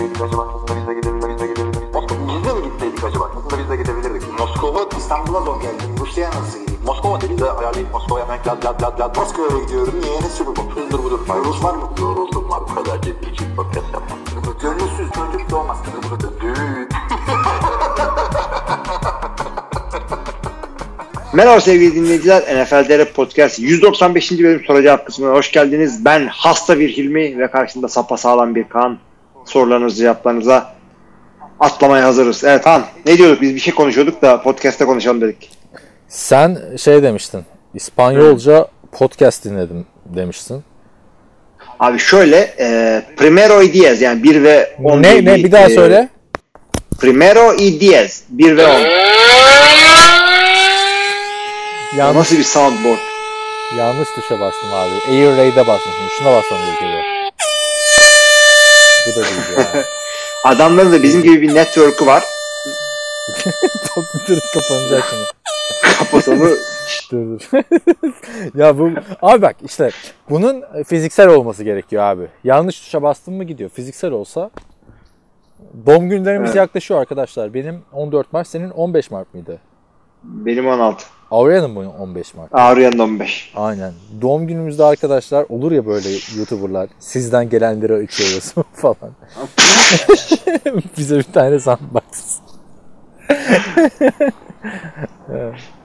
gitseydik acaba? Aslında biz de gidebilirdik. Biz de gidebilirdik. Moskova biz de mi gitseydik acaba? Aslında biz de gidebilirdik. Moskova İstanbul'a zor geldi. Rusya'ya nasıl gideyim? Moskova dedi de ayarlayıp Moskova'ya hemen lad lad lad lad. Moskova'ya gidiyorum. Niye? Ne sürü bu? Hızdır budur. Rus var mı? Yoruldum var. Bu kadar ciddi için podcast yapmam. Gönülsüz çocuk doğmaz. Düğün. Merhaba sevgili dinleyiciler. NFL TR Podcast 195. bölüm soru cevap kısmına hoş geldiniz. Ben hasta bir Hilmi ve karşımda sapasağlam bir Kaan. Sorularınızı cevaplarınıza atlamaya hazırız. Evet Han ne diyorduk biz bir şey konuşuyorduk da podcast'te konuşalım dedik. Sen şey demiştin. İspanyolca podcast dinledim demiştin. Abi şöyle e, Primero y Diez yani 1 ve 10 Ne ne bir daha e, söyle. Primero y Diez 1 ve 10. Yanlış, Nasıl bir soundboard? yanlış tuşa bastım abi. Air Raid'e basmışım. Şuna basmam gerekiyor. Bu da değil ya. Adamların da bizim gibi bir network'ü var. Dur kapanacak şimdi. Kapatanı Dur dur. ya bu abi bak işte bunun fiziksel olması gerekiyor abi. Yanlış tuşa bastın mı gidiyor. Fiziksel olsa Doğum günlerimiz Evet. yaklaşıyor arkadaşlar. Benim 14 Mart, senin 15 Mart mıydı? Benim 16. Aurelia'nın bu 15 Mart. Ağrıyan'ın 15. Aynen. Doğum günümüzde arkadaşlar olur ya böyle YouTuber'lar sizden gelenleri açıyoruz falan. Bize bir tane sandbox.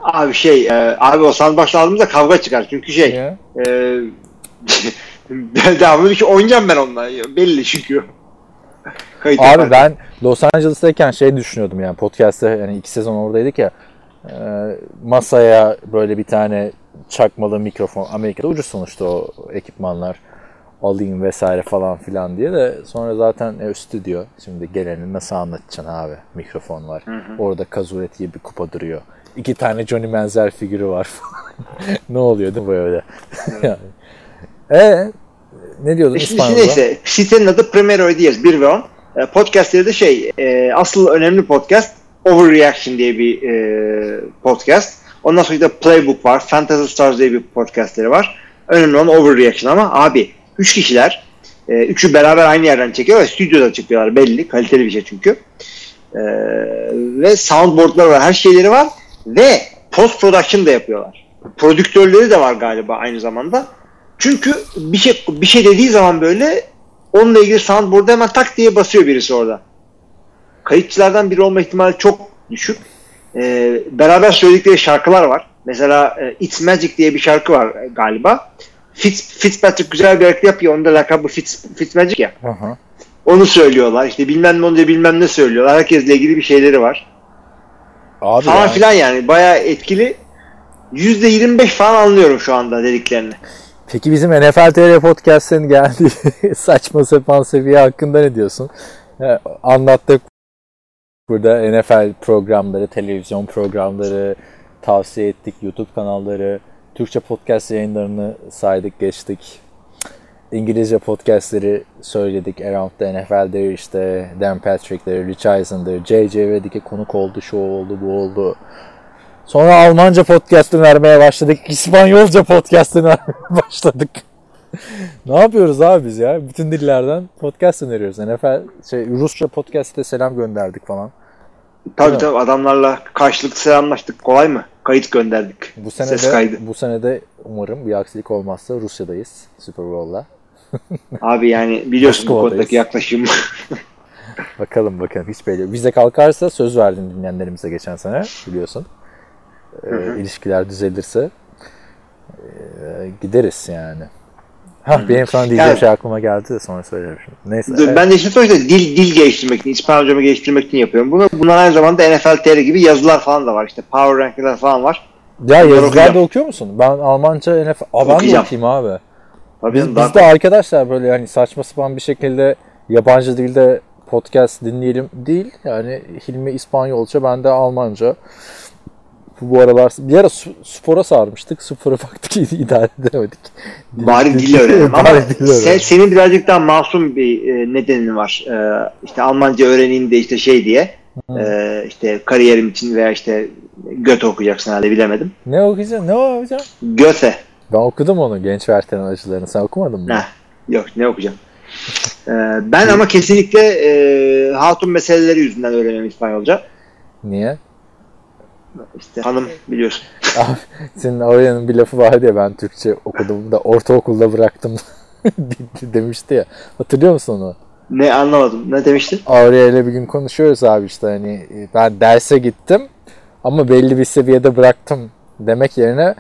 Abi şey, e, abi o sandbox aldığımızda kavga çıkar. Çünkü şey, Ya. e, devamlı bir şey oynayacağım ben onunla. Belli çünkü. Kayıt Abi yaparken. ben Los Angeles'tayken şey düşünüyordum yani podcast'te yani iki sezon oradaydık ya masaya böyle bir tane çakmalı mikrofon Amerika'da ucuz sonuçta o ekipmanlar alayım vesaire falan filan diye de sonra zaten e, stüdyo şimdi geleni nasıl anlatacaksın abi mikrofon var. Orada Kazureti gibi bir kupa duruyor. İki tane Johnny Manziel figürü var ne oluyor değil mi? Böyle yani. E ne diyordun E Şimdi neyse, sitenin adı Primero Diez 1 ve 10. E, podcastleri de şey, e, asıl önemli podcast Overreaction diye bir e, podcast. Ondan sonra da Playbook var, Fantasy Stars diye bir podcastleri var. Önemli olan Overreaction ama abi 3 kişiler, e, üçü beraber aynı yerden çekiyor ve stüdyoda çekiyorlar belli, kaliteli bir şey çünkü. E, ve soundboardlar var, her şeyleri var ve post production da yapıyorlar. Prodüktörleri de var galiba aynı zamanda. Çünkü bir şey bir şey dediği zaman böyle onunla ilgili soundboard'a hemen tak diye basıyor birisi orada. Kayıtçılardan biri olma ihtimali çok düşük. Ee, beraber söyledikleri şarkılar var. Mesela e, It's Magic diye bir şarkı var e, galiba. Fitz, Fitzpatrick güzel bir hareket yapıyor. Onun da lakabı Fitz, Fitzmagic ya. Aha. Onu söylüyorlar. İşte bilmem ne onca bilmem ne söylüyorlar. Herkesle ilgili bir şeyleri var. Abi falan yani- filan yani. Bayağı etkili. %25 falan anlıyorum şu anda dediklerini. Peki bizim NFL TR Podcast'ın geldiği saçma sapan seviye hakkında ne diyorsun? Anlattık burada NFL programları, televizyon programları tavsiye ettik, YouTube kanalları, Türkçe podcast yayınlarını saydık, geçtik. İngilizce podcastleri söyledik. Around the NFL'de işte Dan Patrick'leri, Rich Eisen'dır, J.J. Redick'e konuk oldu, şu oldu, bu oldu. Sonra Almanca podcast'ını vermeye başladık. İspanyolca podcast'ını vermeye başladık. Ne yapıyoruz abi biz ya? Bütün dillerden podcast öneriyoruz. NFL, şey, Rusça podcast'te selam gönderdik falan. Tabii Değil mi? tabii adamlarla karşılıklı selamlaştık. Kolay mı? Kayıt gönderdik. Bu sene Ses de, kaydı. bu sene de umarım bir aksilik olmazsa Rusya'dayız Super Bowl'la. Abi yani biliyorsun bu konudaki yaklaşım. Bakalım bakalım hiç belli. Bize kalkarsa söz verdim dinleyenlerimize geçen sene biliyorsun. Ee, ilişkiler düzelirse e, gideriz yani. Ha benim sana diyeceğim Yani- şey aklıma geldi de sonra söylerim şimdi. Neyse. Dur, evet. ben de işte sonuçta dil dil geliştirmek için, İspanyolcamı geliştirmek için yapıyorum. Bunu, bunlar aynı zamanda NFL TR gibi yazılar falan da var. İşte Power Ranking'ler falan var. Ya yazılarda okuyacağım. okuyor musun? Ben Almanca NFL... Aa, ben de okuyayım abi. Tabii Biz, biz de arkadaşlar böyle yani saçma sapan bir şekilde yabancı dilde podcast dinleyelim değil. Yani Hilmi İspanyolca, ben de Almanca. Bu aralar bir ara spora sarmıştık. Spora baktık idare edemedik. bari dil öğrenelim ama Bari dil sen, öğrenelim. senin birazcık daha masum bir e, nedenin var. E, işte Almanca öğreneyim de işte şey diye. E, işte kariyerim için veya işte Göte okuyacaksın herhalde bilemedim. Ne okuyacaksın? Ne okuyacağım? Göte. Ben okudum onu genç veteran acılarını. Sen okumadın mı? Ne? Yok ne okuyacağım? Ee, ben ama kesinlikle e, hatun meseleleri yüzünden öğreniyorum İspanyolca. Niye? İşte hanım biliyorsun. Senin Aurelia'nın bir lafı vardı ya ben Türkçe okudum da ortaokulda bıraktım demişti ya. Hatırlıyor musun onu? Ne anlamadım. Ne demiştin? Aurelia ile bir gün konuşuyoruz abi işte hani ben derse gittim ama belli bir seviyede bıraktım demek yerine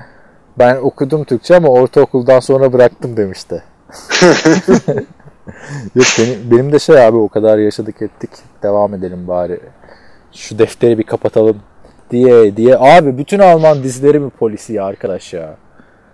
ben okudum Türkçe ama ortaokuldan sonra bıraktım demişti. Yok benim, benim de şey abi o kadar yaşadık ettik devam edelim bari. Şu defteri bir kapatalım diye diye. Abi bütün Alman dizileri mi polisi ya arkadaş ya?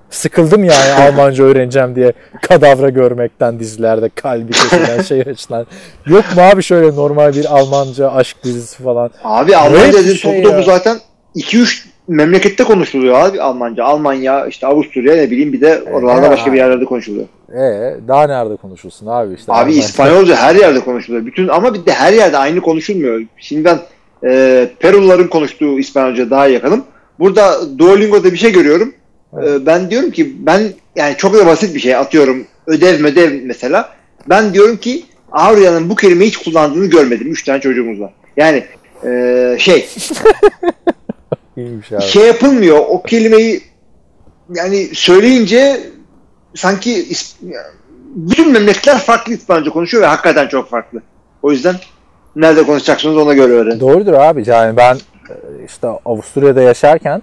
Sıkıldım yani Almanca öğreneceğim diye kadavra görmekten dizilerde kalbi kesilen şey açılan. Yok mu abi şöyle normal bir Almanca aşk dizisi falan? Abi Almanca dediğin şey ya. zaten 2-3 memlekette konuşuluyor abi Almanca. Almanya, işte Avusturya ne bileyim bir de oralarda ya. başka bir yerlerde konuşuluyor. Ee, daha nerede konuşulsun abi işte. Abi Almanca- İspanyolca her yerde konuşuluyor. Bütün ama bir de her yerde aynı konuşulmuyor. Şimdi ben e, Peruluların konuştuğu İspanyolca daha yakınım. Burada Duolingo'da bir şey görüyorum. E, ben diyorum ki ben yani çok da basit bir şey atıyorum. Ödev ödev mesela. Ben diyorum ki Avrupa'nın bu kelimeyi hiç kullandığını görmedim. Üç tane çocuğumuz var. Yani e, şey İyiymiş abi. şey yapılmıyor. O kelimeyi yani söyleyince sanki bütün memleketler farklı İspanyolca konuşuyor ve hakikaten çok farklı. O yüzden nerede konuşacaksınız ona göre öğrenin. Doğrudur abi. Yani ben e, işte Avusturya'da yaşarken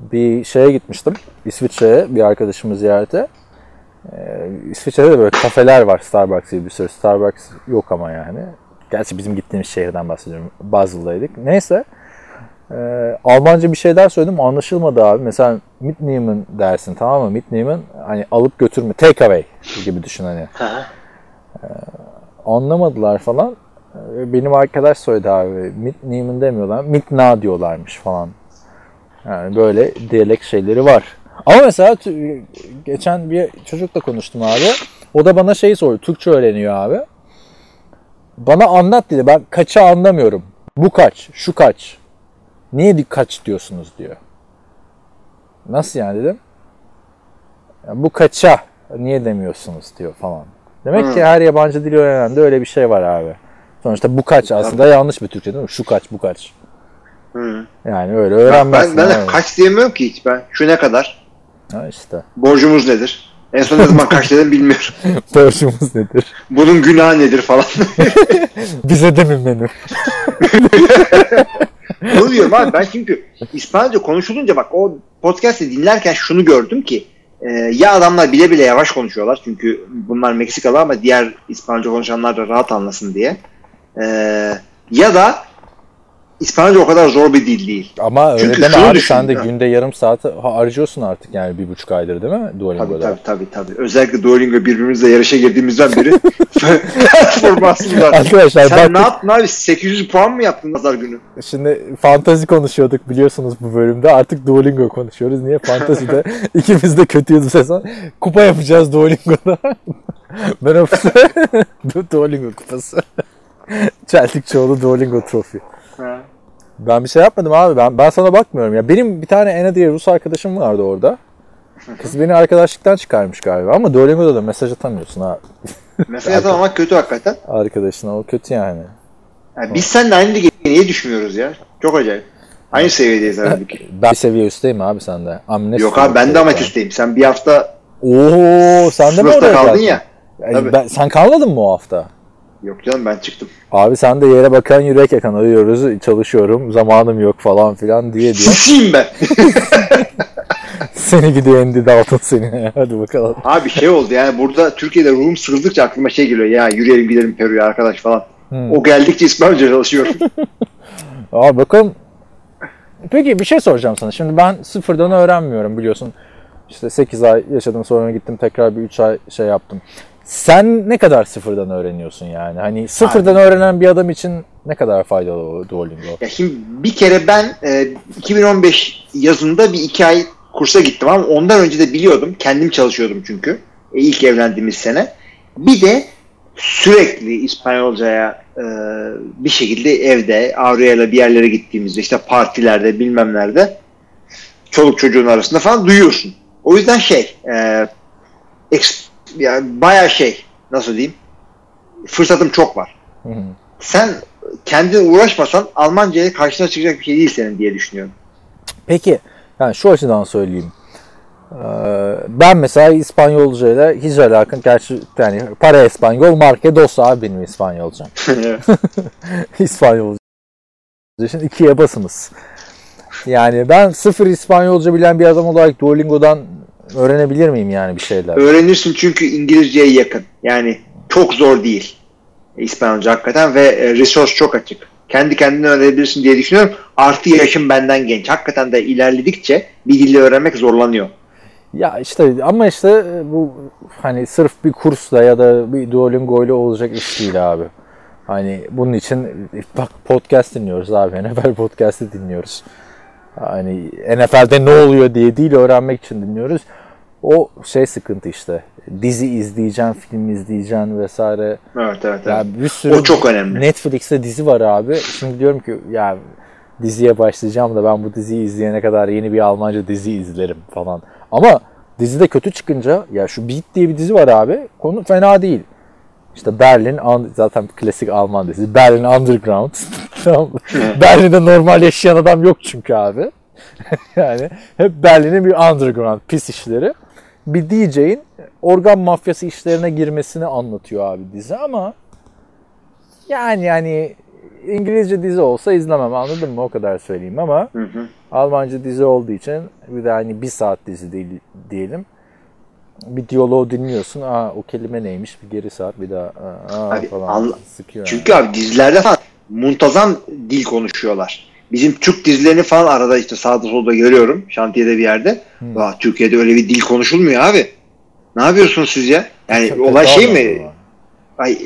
bir şeye gitmiştim. İsviçre'ye bir arkadaşımı ziyarete. Ee, İsviçre'de de böyle kafeler var Starbucks gibi bir sürü. Starbucks yok ama yani. Gerçi bizim gittiğimiz şehirden bahsediyorum. Basel'daydık. Neyse. Ee, Almanca bir şeyler söyledim anlaşılmadı abi. Mesela mitnehmen dersin tamam mı? Mitnehmen hani alıp götürme, take away gibi düşün hani. Anlamadılar falan. Benim arkadaş söyledi abi. Mitnehmen demiyorlar. Mitna diyorlarmış falan. Yani böyle diyalek şeyleri var. Ama mesela geçen bir çocukla konuştum abi. O da bana şeyi sordu. Türkçe öğreniyor abi. Bana anlat dedi. Ben kaça anlamıyorum. Bu kaç? Şu kaç? Niye kaç diyorsunuz diyor. Nasıl yani dedim. "Ya bu kaça niye demiyorsunuz diyor falan. Demek Hı. ki her yabancı dil öğrenen de öyle bir şey var abi. Sonuçta bu kaç aslında yanlış bir Türkçe değil mi? Şu kaç bu kaç. Hı. Yani öyle Ben, öğrenmezsin. ben de abi. kaç diyemiyorum ki hiç ben. Şu ne kadar? Ha işte. Borcumuz nedir? En son ne zaman kaç dedim bilmiyorum. Borcumuz nedir? Bunun günahı nedir falan. Bize de mi menü? Onu diyorum abi ben çünkü İspanyolca konuşulunca bak o podcast'i dinlerken şunu gördüm ki e, ya adamlar bile bile yavaş konuşuyorlar çünkü bunlar Meksikalı ama diğer İspanyolca konuşanlar da rahat anlasın diye. E, ya da İspanyolca o kadar zor bir dil değil. Ama öyle Çünkü deme abi düşün, sen de ha. günde yarım saat harcıyorsun artık yani bir buçuk aydır değil mi Duolingo'da? tabii tabii. tabii. Özellikle Duolingo birbirimizle yarışa girdiğimizden beri performansımız var. Arkadaşlar Sen bak ne yaptın abi? 800 puan mı yaptın pazar günü? şimdi fantazi konuşuyorduk biliyorsunuz bu bölümde artık Duolingo konuşuyoruz. Niye? Fantazide ikimiz de kötüyüz bu sezon. Kupa yapacağız Duolingo'da. ben ofise Du- Duolingo kupası. Çeltikçioğlu Duolingo trofi. Ben bir şey yapmadım abi. Ben ben sana bakmıyorum ya. Benim bir tane Ena diye Rus arkadaşım vardı orada. Kız beni arkadaşlıktan çıkarmış galiba ama Duolingo'da da mesaj atamıyorsun ha Mesela tamam kötü hakikaten. arkadaşına. O kötü yani. Yani biz seninle aynı lige niye düşmüyoruz ya? Çok acayip. Aynı seviyedeyiz halbuki. Ben bir seviye üstteyim abi sende. Amnes Yok abi ben de amatüsteyim. Sen bir hafta Oo sen de mi oraya kaldın geldin? ya. Yani ben, sen kalmadın mı o hafta? Yok canım ben çıktım. Abi sen de yere bakan yürek yakan arıyoruz. Çalışıyorum. Zamanım yok falan filan diye diye. Susayım ben. seni gidiyor Andy Dalton seni. Hadi bakalım. Abi şey oldu yani burada Türkiye'de ruhum sıkıldıkça aklıma şey geliyor. Ya yürüyelim gidelim Peru'ya arkadaş falan. Hmm. O geldikçe İspanyolca çalışıyorum. Abi bakalım. Peki bir şey soracağım sana. Şimdi ben sıfırdan öğrenmiyorum biliyorsun. İşte 8 ay yaşadım sonra gittim tekrar bir 3 ay şey yaptım. Sen ne kadar sıfırdan öğreniyorsun yani? Hani sıfırdan öğrenen bir adam için ne kadar faydalı o Duolingo? ya şimdi bir kere ben e, 2015 yazında bir iki ay kursa gittim ama ondan önce de biliyordum. Kendim çalışıyordum çünkü. E, ilk evlendiğimiz sene. Bir de sürekli İspanyolcaya e, bir şekilde evde Avrupa'yla bir yerlere gittiğimizde işte partilerde bilmem nerede çoluk çocuğun arasında falan duyuyorsun. O yüzden şey e, yani bayağı şey nasıl diyeyim fırsatım çok var. Hı hı. Sen kendin uğraşmasan Almanca'ya karşına çıkacak bir şey değil senin diye düşünüyorum. Peki yani şu açıdan söyleyeyim. Ee, Ben mesela İspanyolcayla hiç alakam gerçi yani para İspanyol marke dos abi benim İspanyolcam. İspanyolca için ikiye basınız. Yani ben sıfır İspanyolca bilen bir adam olarak Duolingo'dan öğrenebilir miyim yani bir şeyler? Öğrenirsin çünkü İngilizceye yakın. Yani çok zor değil. İspanyolca hakikaten ve e, resource çok açık. Kendi kendine öğrenebilirsin diye düşünüyorum. Artı yaşım benden genç. Hakikaten de ilerledikçe bir dili öğrenmek zorlanıyor. Ya işte ama işte bu hani sırf bir kursla ya da bir Duolingo ile olacak iş değil abi. Hani bunun için bak podcast dinliyoruz abi. NFL podcast'ı dinliyoruz. Hani NFL'de ne oluyor diye değil öğrenmek için dinliyoruz. O şey sıkıntı işte. Dizi izleyeceksin, film izleyeceksin vesaire. Evet evet. evet. Ya bir sürü O çok önemli. Netflix'te dizi var abi. Şimdi diyorum ki ya diziye başlayacağım da ben bu diziyi izleyene kadar yeni bir Almanca dizi izlerim falan. Ama dizide kötü çıkınca ya şu Beat diye bir dizi var abi. Konu fena değil. İşte Berlin zaten klasik Alman dizisi. Berlin Underground. Berlin'de normal yaşayan adam yok çünkü abi. yani hep Berlin'in bir underground pis işleri. Bir DJ'in organ mafyası işlerine girmesini anlatıyor abi dizi ama yani yani İngilizce dizi olsa izlemem anladın mı o kadar söyleyeyim ama Hı hı. Almanca dizi olduğu için bir de hani bir saat dizi değil diyelim. Bir diyaloğu dinliyorsun. Aa o kelime neymiş? Bir geri sar bir daha aa, Abi, falan anla- sıkıyor. Çünkü abi dizilerde falan muntazam dil konuşuyorlar. Bizim Türk dizilerini falan arada işte sağda solda görüyorum şantiyede bir yerde. Hmm. Aa, Türkiye'de öyle bir dil konuşulmuyor abi. Ne yapıyorsunuz siz ya? Yani Çok olay şey mi? Ay,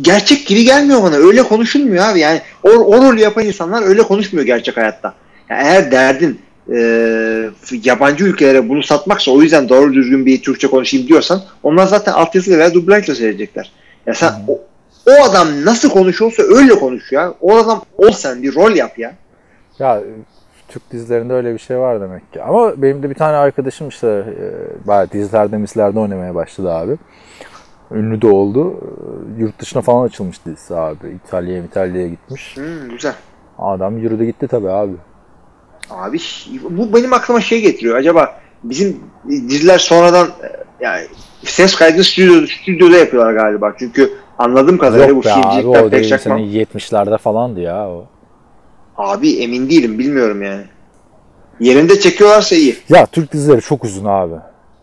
gerçek gibi gelmiyor bana. Öyle konuşulmuyor abi. Yani o, o rolü yapan insanlar öyle konuşmuyor gerçek hayatta. Yani eğer derdin e, yabancı ülkelere bunu satmaksa o yüzden doğru düzgün bir Türkçe konuşayım diyorsan onlar zaten altyazıyla veya dublajla seyredecekler. Ya sen o, o adam nasıl konuşuyorsa öyle konuş ya. O adam ol sen bir rol yap ya. Ya Türk dizilerinde öyle bir şey var demek ki. Ama benim de bir tane arkadaşım işte e, bayağı dizilerde mislerde oynamaya başladı abi. Ünlü de oldu. E, Yurt dışına falan açılmış dizisi abi. İtalya'ya İtalya'ya gitmiş. Hmm, güzel. Adam yürüdü gitti tabii abi. Abi bu benim aklıma şey getiriyor. Acaba bizim diziler sonradan e, yani ses kaydını stüdyo, stüdyoda yapıyorlar galiba. Çünkü anladığım kadarıyla bu Yok filmcilikler o pek çakma. senin 70'lerde falandı ya o. Abi emin değilim bilmiyorum yani. Yerinde çekiyorlarsa iyi. Ya Türk dizileri çok uzun abi.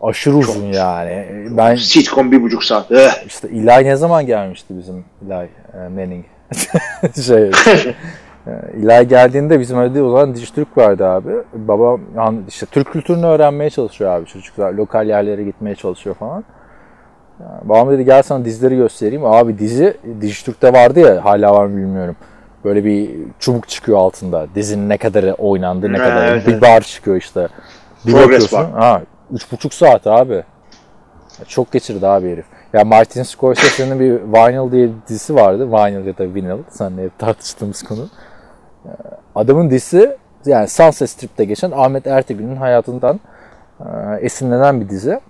Aşırı uzun yani. Ben Sitcom bir buçuk saat. Eh. işte İlay ne zaman gelmişti bizim İlay e, Manning? şey, İlay geldiğinde bizim evde o zaman Dijitürk vardı abi. Babam yani işte Türk kültürünü öğrenmeye çalışıyor abi çocuklar. Lokal yerlere gitmeye çalışıyor falan. Yani babam dedi gel sana dizileri göstereyim. Abi dizi Dijitürk'te vardı ya hala var mı bilmiyorum. Böyle bir çubuk çıkıyor altında. Dizinin ne kadarı oynandı, ne Ha, kadar. evet, bir evet. bar çıkıyor işte. Bir Progress bakıyorsun. Ha, üç buçuk saat abi. Çok geçirdi abi herif. Ya Martin Scorsese'nin bir Vinyl diye bir dizisi vardı. Vinyl ya da Vinyl. Seninle hep tartıştığımız konu. Adamın dizisi yani Sunset Strip'te geçen Ahmet Ertegün'ün hayatından e, esinlenen bir dizi. E,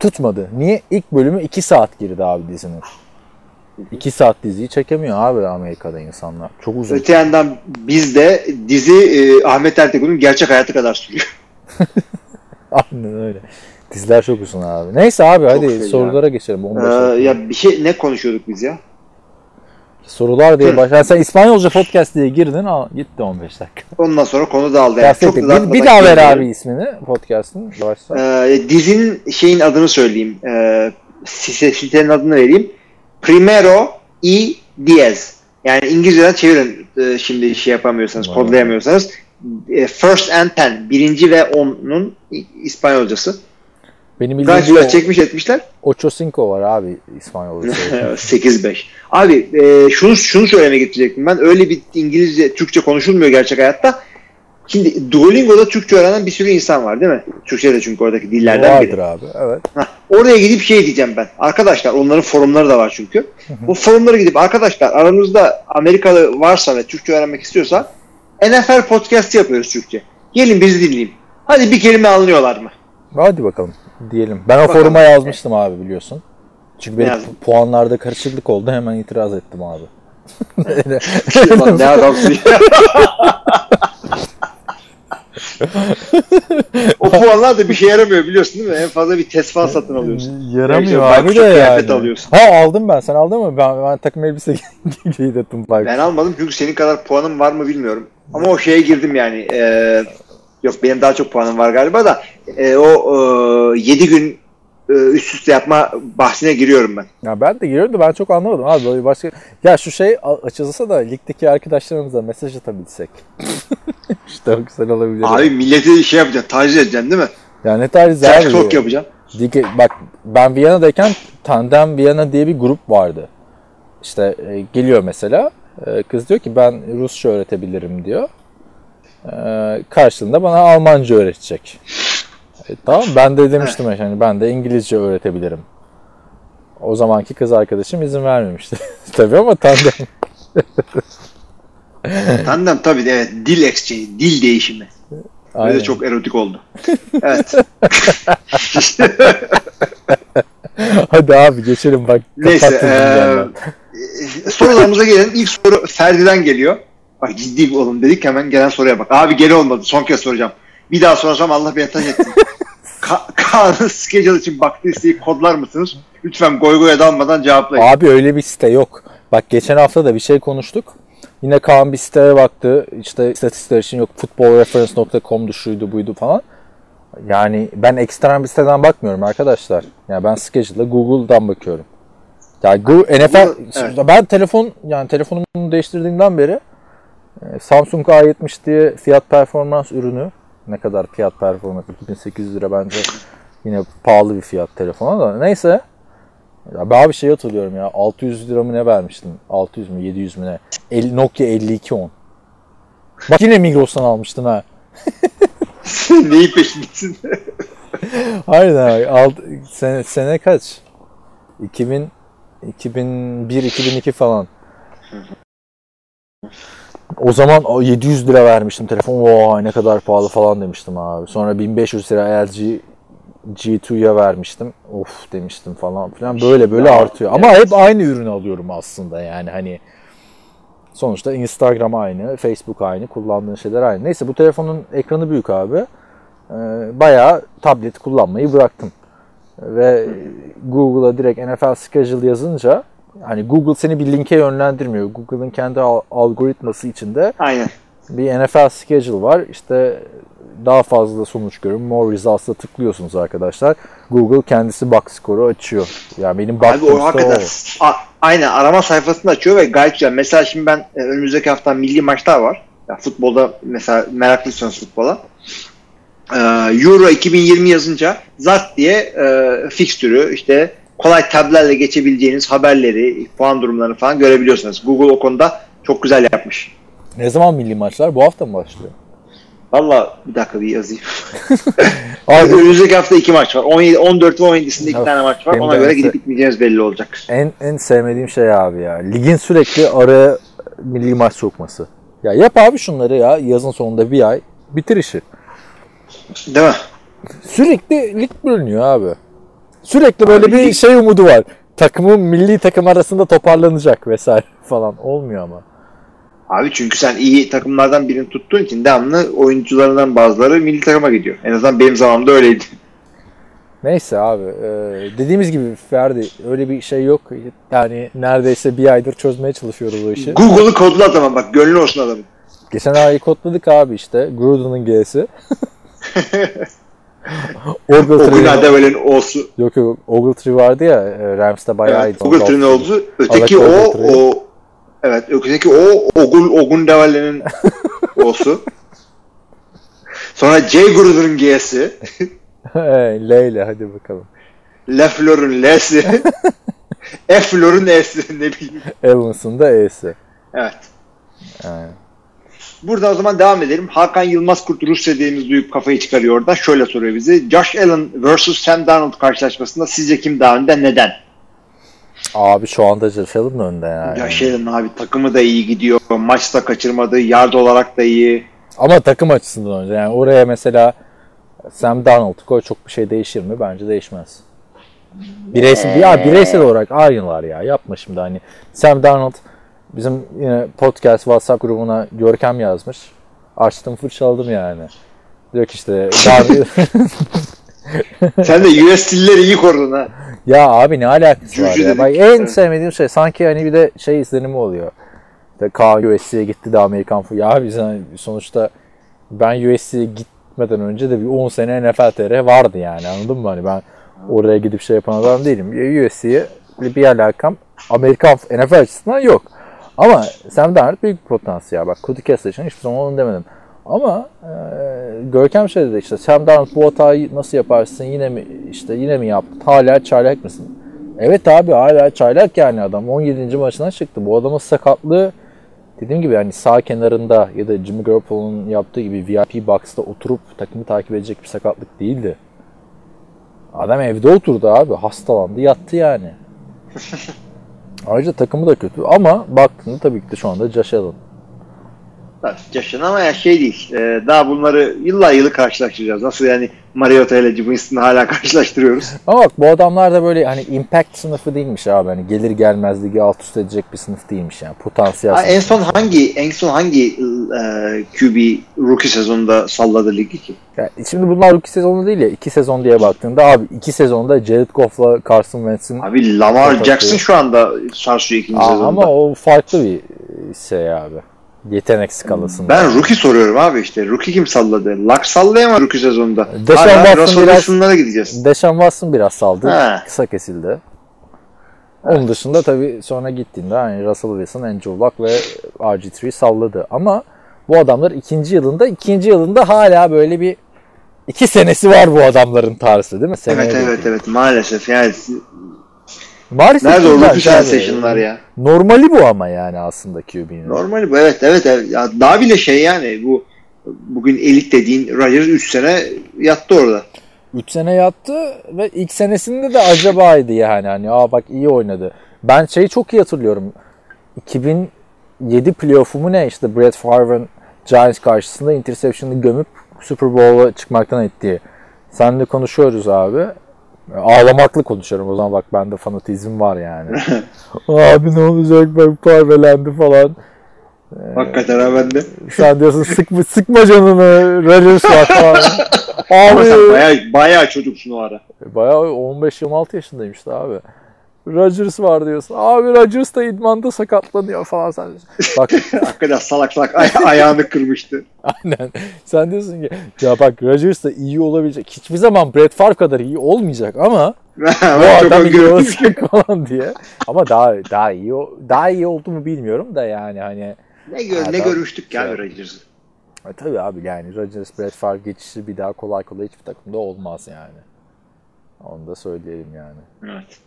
Tutmadı. Niye? İlk bölümü 2 saat girdi abi dizinin. 2 saat diziyi çekemiyor abi Amerika'da insanlar. Çok uzun. Öte yandan bizde dizi e, Ahmet Ertegun'un gerçek hayatı kadar sürüyor. Aynen öyle. Diziler çok uzun abi. Neyse abi hadi feci sorulara geçelim. 15 Ee, dakika. ya bir şey ne konuşuyorduk biz ya? Sorular diye başlar. Sen İspanyolca podcast diye girdin. Aa, gitti 15 dakika. Ondan sonra konu dağıldı. Yani. Çok da Bir, bir daha ver abi ismini podcast'ın. Ee, dizinin şeyin adını söyleyeyim. Ee, site, sitenin adını vereyim. Primero y Diez. Yani İngilizceden çevirin e, şimdi şey yapamıyorsanız, kodlayamıyorsanız. E, First and Ten. Birinci ve onun İspanyolcası. Benim Kaç bildiğim yıl o, çekmiş etmişler? Ocho Cinco var abi İspanyolcası. 8-5. Abi e, şunu şunu söylemeye getirecektim ben. Öyle bir İngilizce, Türkçe konuşulmuyor gerçek hayatta. Şimdi Duolingo'da Türkçe öğrenen bir sürü insan var değil mi? Türkçe de çünkü oradaki dillerden biri. Vardır abi. Evet. Hah, oraya gidip şey diyeceğim ben. Arkadaşlar onların forumları da var çünkü. Bu forumlara gidip arkadaşlar aranızda Amerikalı varsa ve Türkçe öğrenmek istiyorsa NFL podcast yapıyoruz Türkçe. Gelin bizi dinleyin. Hadi bir kelime anlıyorlar mı? Hadi bakalım diyelim. Ben o Bakalım. foruma yazmıştım abi biliyorsun. Çünkü benim yazdım? puanlarda karışıklık oldu. Hemen itiraz ettim abi. Lan ne adamsın ya. o puanlar da bir şey yaramıyor biliyorsun değil mi? En fazla bir test falan satın alıyorsun. Yaramıyor Belki abi de kıyafet yani. alıyorsun. Ha aldım ben. Sen aldın mı? Ben, ben takım elbise giydirdim. Ben almadım çünkü senin kadar puanım var mı bilmiyorum. Ama o şeye girdim yani. E, yok benim daha çok puanım var galiba da e, o e, 7 gün e, üst üste yapma bahsine giriyorum ben. Ya ben de giriyorum da ben çok anlamadım abi böyle başka ya şu şey açılsa da ligdeki arkadaşlarımıza mesaj atabilsek. işte o güzel olabilir. Abi milleti şey yapacaksın, taciz edeceksin değil mi? ya ne Trash abi. talk yapacaksın. Lige, bak ben Viyana'dayken Tandem Viyana diye bir grup vardı. İşte e, geliyor mesela e, kız diyor ki ben Rusça öğretebilirim diyor. E, karşılığında bana Almanca öğretecek. E, tamam ben de demiştim yani ben de İngilizce öğretebilirim. O zamanki kız arkadaşım izin vermemişti. Tabii ama Tandem Tandem tabii de evet dil exchange, dil değişimi. Böyle Aynen. de çok erotik oldu. Evet. Hadi abi geçelim bak. Neyse. kapattın eee, dünyanı. e, sorularımıza gelelim. İlk soru Ferdi'den geliyor. Bak ciddi olun dedik hemen gelen soruya bak. Abi geri olmadı. Son kez soracağım. Bir daha sorsam Allah taş etsin. Ka- Kaan'ın schedule için baktığı isteği kodlar mısınız? Lütfen goy goya dalmadan cevaplayın. Abi öyle bir site yok. Bak geçen hafta da bir şey konuştuk. Yine Kaan bir siteye baktı. İşte istatistikler için yok futbolreference.com'du şuydu buydu falan. Yani ben ekstrem bir siteden bakmıyorum arkadaşlar. Yani ben schedule'a Google'dan bakıyorum. Yani Google, NFL evet. ben telefon yani telefonumu değiştirdiğimden beri Samsung A70 diye fiyat performans ürünü. Ne kadar fiyat performans? 2800 lira bence yine pahalı bir fiyat telefona da. Neyse. Ya ben bir şey hatırlıyorum ya. 600 lira mı ne vermiştim 600 mü 700 mü ne? El- Nokia 5210 bak yine Migros'tan almıştım ha. Neyin peşindesin? Aynen abi. Alt, sene, sene kaç? 2000 2001 2002 falan. O zaman o 700 lira vermiştim telefon. Vay ne kadar pahalı falan demiştim abi. Sonra 1500 lira LG G2'ya vermiştim. Of demiştim falan filan. Böyle böyle Ya, artıyor. Ama hep aynı ürünü alıyorum aslında yani hani sonuçta Instagram aynı, Facebook aynı, kullandığın şeyler aynı. Neyse bu telefonun ekranı büyük abi. Ee, bayağı tablet kullanmayı bıraktım. Ve Google'a direkt NFL schedule yazınca hani Google seni bir linke yönlendirmiyor. Google'ın kendi al- algoritması içinde Aynen. bir NFL schedule var. İşte daha fazla sonuç görün. More results'a tıklıyorsunuz arkadaşlar. Google kendisi box skoru açıyor. Yani benim Abi baktığım o hakikaten o. A- aynen arama sayfasını açıyor ve gayet güzel. Mesela şimdi ben e, önümüzdeki hafta milli maçlar var. Ya futbolda mesela meraklıysanız futbola. Ee, Euro 2020 yazınca zart diye e, fikstürü işte kolay tablerle geçebileceğiniz haberleri, puan durumlarını falan görebiliyorsunuz. Google o konuda çok güzel yapmış. Ne zaman milli maçlar? Bu hafta mı başlıyor? Valla bir dakika bir yazayım. Abi Önümüzdeki hafta iki maç var. 17, 14 ve 17'sinde iki tane maç var. Ona göre gidip gitmeyeceğiniz belli olacak. En en sevmediğim şey abi ya. Ligin sürekli araya milli maç sokması. Ya yap abi şunları ya yazın sonunda bir ay bitir işi. Değil mi? Sürekli lig bölünüyor abi. Sürekli böyle Abi bir şey umudu var. Takımın milli takım arasında toparlanacak vesaire falan. Olmuyor ama. Abi çünkü sen iyi takımlardan birini tuttuğun için devamlı oyuncularından bazıları milli takıma gidiyor. En azından benim zamanımda öyleydi. Neyse abi. e, dediğimiz gibi Ferdi öyle bir şey yok. Yani neredeyse bir aydır çözmeye çalışıyoruz o işi. Google'ı kodla adama bak gönlü olsun adamın. Geçen ay kodladık abi işte. Gruden'ın G'si. Ogletree- Adevel'in O'su. Yok yok Ogletree vardı ya e, Rams'ta bayağı Evet, iyiydi. Ogletree oldu. Öteki o, Ogletree. o Evet, öteki o Ogul Ogun Devel'in O'su. Sonra J Gruden'ın G'si. Leyle hadi bakalım. Lefleur'ün L'si. Efleur'ün E'si ne bileyim. Evans'ın da E'si. Evet. Yani. Burada o zaman devam edelim. Hakan Yılmaz Kurt Rusya dediğimiz duyup kafayı çıkarıyor oradan. Şöyle soruyor bizi. Josh Allen vs. Sam Darnold karşılaşmasında sizce kim daha önde neden? Abi şu anda Josh Allen önde yani. Josh Allen abi takımı da iyi gidiyor. Maçta kaçırmadı. Yard olarak da iyi. Ama takım açısından önce yani oraya mesela Sam Darnold koy çok bir şey değişir mi? Bence değişmez. Bireysel, ya bireysel olarak aynılar ya. Yapma şimdi hani. Sam Darnold bizim yine podcast WhatsApp grubuna Görkem yazmış. Açtım fırçaladım yani. Diyor ki işte daha- Sen de US'lileri iyi korudun ha. Ya abi ne alakası var Cücü ya? dedik. Bak en sevmediğim şey sanki hani bir de şey izlenimi oluyor. İşte Kaan USC'ye gitti de Amerikan. Ya abi sen sonuçta ben USC'ye gitmeden önce de bir 10 sene NFL TR vardı yani anladın mı? Hani ben oraya gidip şey yapan adam değilim. USC'ye bir alakam Amerikan NFL açısından yok. Ama Sam Darnold büyük bir potansiyel. Bak Cody Kessler için hiçbir zaman onu demedim. Ama e, Görkem şey dedi işte Sam Darnold bu hatayı nasıl yaparsın yine mi işte yine mi yaptın hala çaylak mısın? Evet abi hala çaylak yani adam 17. maçına çıktı. Bu adamın sakatlığı dediğim gibi hani sağ kenarında ya da Jimmy Garoppolo'nun yaptığı gibi VIP box'ta oturup takımı takip edecek bir sakatlık değildi. Adam evde oturdu abi. Hastalandı yattı yani. Ayrıca takımı da kötü ama baktığında tabii ki de şu anda Josh Allen. Yaşın ama ya şey değil. e, daha bunları yıllar yılı karşılaştıracağız. Nasıl yani Mariota ile Winston'ı hala karşılaştırıyoruz. Ama bak bu adamlar da böyle hani impact sınıfı değilmiş abi. Hani gelir gelmez ligi alt üst edecek bir sınıf değilmiş yani. Potansiyel Ha, en son hangi en son hangi e, QB rookie sezonunda salladı ligi ki? Yani şimdi bunlar rookie sezonu değil ya. iki sezon diye baktığında abi iki sezonda Jared Goff'la Carson Wentz'in Abi Lamar Jackson şu anda sarsıyor ikinci Aa, sezonda. ama o farklı bir şey abi. Yetenek skalasında. Ben rookie soruyorum abi işte. Rookie kim salladı? Luck sallayamaz rookie sezonda. Deshaun Hala Watson biraz- Wilson'lara gideceğiz. Deshaun Watson biraz saldı. Ha. Kısa kesildi. Onun dışında tabii sonra gittiğinde hani Russell Wilson, Andrew Luck ve RG3 salladı. Ama bu adamlar ikinci yılında, ikinci yılında hala böyle bir iki senesi var bu adamların tarzı değil mi? Seneye Evet evet evet maalesef yani Maalesef nerede o güzel sensation'lar ya? Normali bu ama yani aslında QB'nin. Normali bu evet evet, evet. Ya daha bile şey yani bu bugün elit dediğin Rodgers 3 sene yattı orada. 3 sene yattı ve ilk senesinde de acabaydı yani. Hani aa bak iyi oynadı. Ben şeyi çok iyi hatırlıyorum. 2007 playoff'umu ne işte Brett Favre'ın Giants karşısında interception'ı gömüp Super Bowl'a çıkmaktan ettiği. Seninle konuşuyoruz abi. Ağlamaklı konuşuyorum o zaman bak bende fanatizm var yani. abi ne olacak ben Favre'lendi falan. Hakikaten ha ben de. Sen diyorsun sıkma, sıkma canını Rodgers var falan. Ama sen Abi bayağı, bayağı çocuksun o ara. Bayağı 15-26 yaşındayım işte abi. Rodgers var diyorsun. Abi Rodgers da idmanda sakatlanıyor falan sen. Bak Hakikaten salak salak ay- ayağını kırmıştı. aynen. Sen diyorsun ki ya bak Rodgers da iyi olabilecek. Hiçbir zaman Brett Favre kadar iyi olmayacak ama bu adam iyi olacak falan diye. Ama daha daha iyi o- daha iyi oldu mu bilmiyorum da yani hani Ne, gör, ne görmüştük ya Rodgers'ı. e, tabii abi yani Rodgers Brett Favre geçişi bir daha kolay kolay hiçbir takımda olmaz yani. Onu da söyleyelim yani. Evet.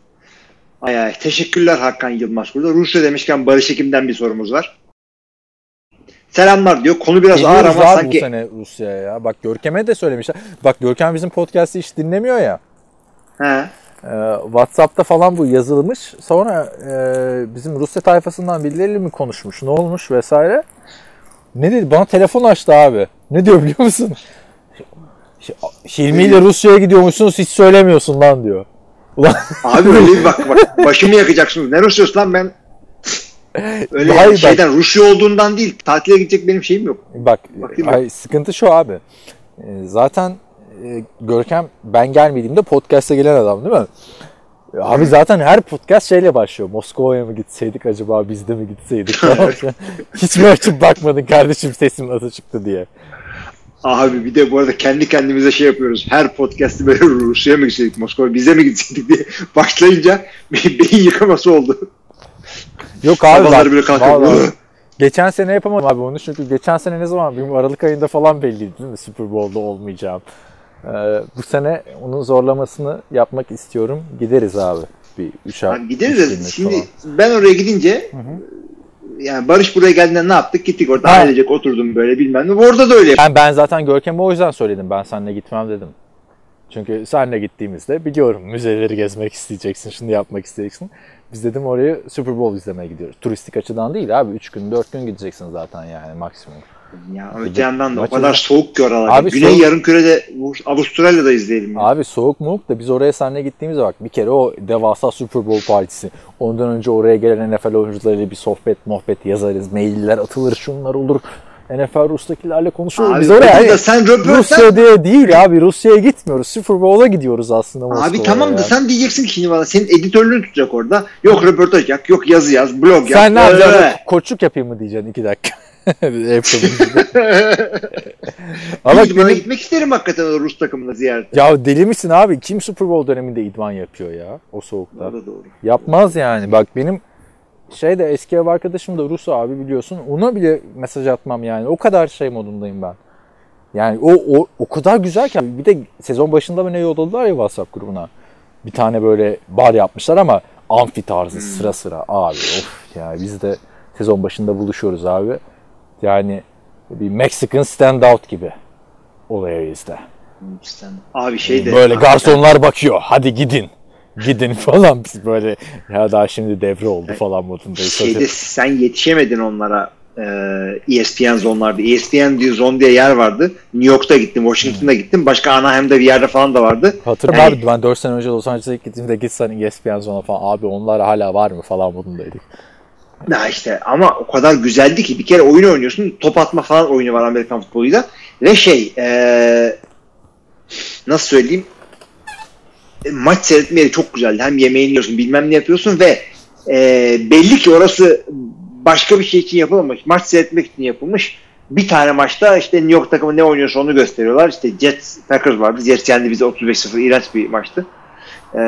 Ay ay. Teşekkürler Hakan Yılmaz. Burada Rusya demişken Barış Ekim'den bir sorumuz var. Selamlar diyor. Konu biraz ağır ama abi sanki... bu sene Rusya'ya ya. Bak Görkem'e de söylemişler. Bak Görkem bizim podcast'i hiç dinlemiyor ya. He. Ee, WhatsApp'ta falan bu yazılmış. Sonra e, bizim Rusya tayfasından birileriyle mi konuşmuş, ne olmuş vesaire. Ne dedi? Bana telefon açtı abi. Ne diyor biliyor musun? Hilmi ile Rusya'ya gidiyormuşsunuz hiç söylemiyorsun lan diyor. Ulan Abi öyle bir bak bak. Başımı yakacaksınız. Ne Rusya'sı lan ben? Öyle Hayır, bak- şeyden Rusya olduğundan değil. Tatile gidecek benim şeyim yok. Bak Bakayım ay, sıkıntı şu abi. Ee, zaten e, Görkem ben gelmediğimde podcast'a gelen adam değil mi? Abi zaten her podcast şeyle başlıyor. Moskova'ya mı gitseydik acaba biz de mi gitseydik. Hiç mi açıp bakmadın kardeşim sesim nasıl çıktı diye. Abi bir de bu arada kendi kendimize şey yapıyoruz. Her podcast'ı böyle Rusya'ya mı gitseydik, Moskova bize mi gitseydik diye başlayınca beyin yıkaması oldu. Yok abi Sabahları böyle vallahi geçen sene yapamadım abi onu çünkü geçen sene ne zaman benim Aralık ayında falan belliydi değil mi Super Bowl'da olmayacağım. Ee, bu sene onun zorlamasını yapmak istiyorum. Gideriz abi. Bir üç ay. Abi gideriz de şimdi falan. ben oraya gidince yani Barış buraya geldiğinde ne yaptık? Gittik orada Ha. ailecek oturdum böyle bilmem ne. Orada da öyle. Ben, ben zaten Görkem'e o yüzden söyledim. Ben seninle gitmem dedim. Çünkü seninle gittiğimizde biliyorum müzeleri gezmek isteyeceksin, şunu yapmak isteyeceksin. Biz dedim oraya Super Bowl izlemeye gidiyoruz. Turistik açıdan değil abi. 3 gün 4 gün gideceksin zaten yani maksimum. Ya öte yandan da o kadar soğuk ki oralar. Abi Güney soğuk- yarımkürede Avustralya'da izleyelim. ya. Abi soğuk muğuk da biz oraya seninle gittiğimizde bak bir kere o devasa Super Bowl partisi. Ondan önce oraya gelen NFL oyuncularıyla bir sohbet muhabbet yazarız. Mailler atılır şunlar olur. NFL Rus'takilerle konuşuruz. Abi biz oraya hani sen röportaj- Rusya diye değil abi. Rusya'ya gitmiyoruz. Super Bowl'a gidiyoruz aslında Abi Moskova'ya tamam da sen diyeceksin ki şimdi bana senin editörlüğün tutacak orada. Yok röportaj yap, yok yazı yaz, blog yap. Sen ne yapacaksın? Koçluk yapayım mı diyeceksin iki dakika. Ama ben benim- gitmek isterim hakikaten o Rus takımına ziyaret. ya deli misin abi? Kim Super Bowl döneminde idman yapıyor ya o soğukta? O da doğru. Yapmaz yani. Bak benim şey de eski ev arkadaşım da Rus abi biliyorsun. Ona bile mesaj atmam yani. O kadar şey modundayım ben. Yani o, o, o kadar güzel ki. Bir de sezon başında mı ne yolladılar ya WhatsApp grubuna. Bir tane böyle bar yapmışlar ama amfi tarzı sıra sıra. Abi of ya biz de sezon başında buluşuyoruz abi. Yani bir Mexican standout gibi oluyor bizde. Abi şey de Böyle garsonlar bakıyor. Hadi gidin. Gidin falan biz böyle ya daha şimdi devre oldu falan modundayız. şeyde sen yetişemedin onlara e, ESPN zonlarda. ESPN diye zon diye yer vardı. New York'ta gittim, Washington'da gittim. Başka Anaheim'da bir yerde falan da vardı. Hatırlıyorum Yani- ben 4 sene önce Los Angeles'a gittiğimde gitsen ESPN zona falan abi onlar hala var mı falan modundaydık. Ya işte ama o kadar güzeldi ki bir kere oyun oynuyorsun. Top atma falan oyunu var Amerikan futboluyla. Ve şey e, nasıl söyleyeyim e, maç seyretme yeri çok güzeldi. Hem yemeğini yiyorsun bilmem ne yapıyorsun ve e, belli ki orası başka bir şey için yapılmamış. Maç seyretmek için yapılmış. Bir tane maçta işte New York takımı ne oynuyorsa onu gösteriyorlar. İşte Jets Packers vardı. Jets yendi bize 35-0. İğrenç bir maçtı. E,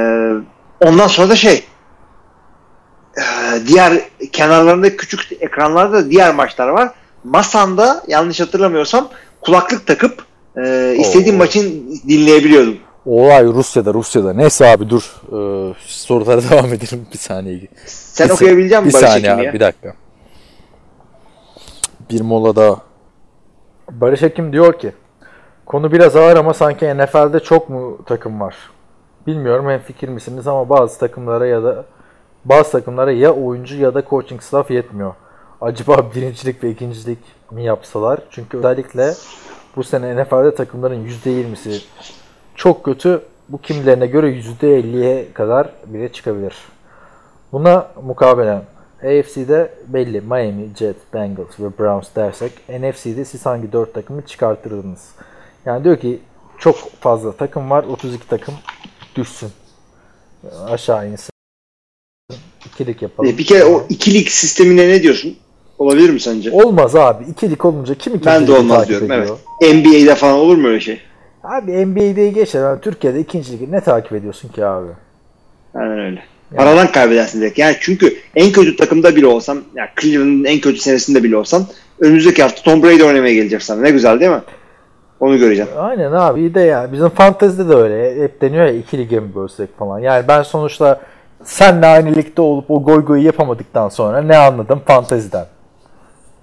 ondan sonra da şey ee, diğer kenarlarında küçük ekranlarda da diğer maçlar var. Masanda yanlış hatırlamıyorsam kulaklık takıp e, istediğim Oo. maçın dinleyebiliyordum. Olay Rusya'da Rusya'da. Neyse abi dur. Ee, sorulara devam edelim bir saniye. Sen Bir okuyabilecek Bir misin Barış saniye abi bir dakika. Bir molada. Barış Ekim diyor ki konu biraz ağır ama sanki NFL'de çok mu takım var? Bilmiyorum hem fikir misiniz ama bazı takımlara ya da bazı takımlara ya oyuncu ya da coaching staff yetmiyor. Acaba birincilik ve ikincilik mi yapsalar? Çünkü özellikle bu sene NFL'de takımların %20'si çok kötü. Bu kimilerine göre %50'ye kadar bile çıkabilir. Buna mukabelen AFC'de belli Miami, Jet, Bengals ve Browns dersek NFC'de siz hangi 4 takımı çıkartırdınız? Yani diyor ki çok fazla takım var 32 takım düşsün. Aşağı insin. İkilik yapalım. E, bir kere o ikilik sistemine ne diyorsun? Olabilir mi sence? Olmaz abi. İkilik olunca kim ikinci ben de olmaz takip diyorum. ediyor? Evet. NBA'de falan olur mu öyle şey? Abi NBA'de geçer. Yani Türkiye'de ikinci ligi ne takip ediyorsun ki abi? Aynen öyle. Paradan kaybedersin direkt. Yani çünkü en kötü takımda bile olsam, yani Cleveland'ın en kötü senesinde bile olsam önümüzdeki hafta Tom Brady oynamaya gelecek sana. Ne güzel değil mi? Onu göreceğim. Aynen abi. İyi de yani bizim fantezide de öyle. Hep deniyor ya iki lige mi bölsek falan. Yani ben sonuçta senle aynı ligde olup o goy goyu yapamadıktan sonra ne anladım fanteziden.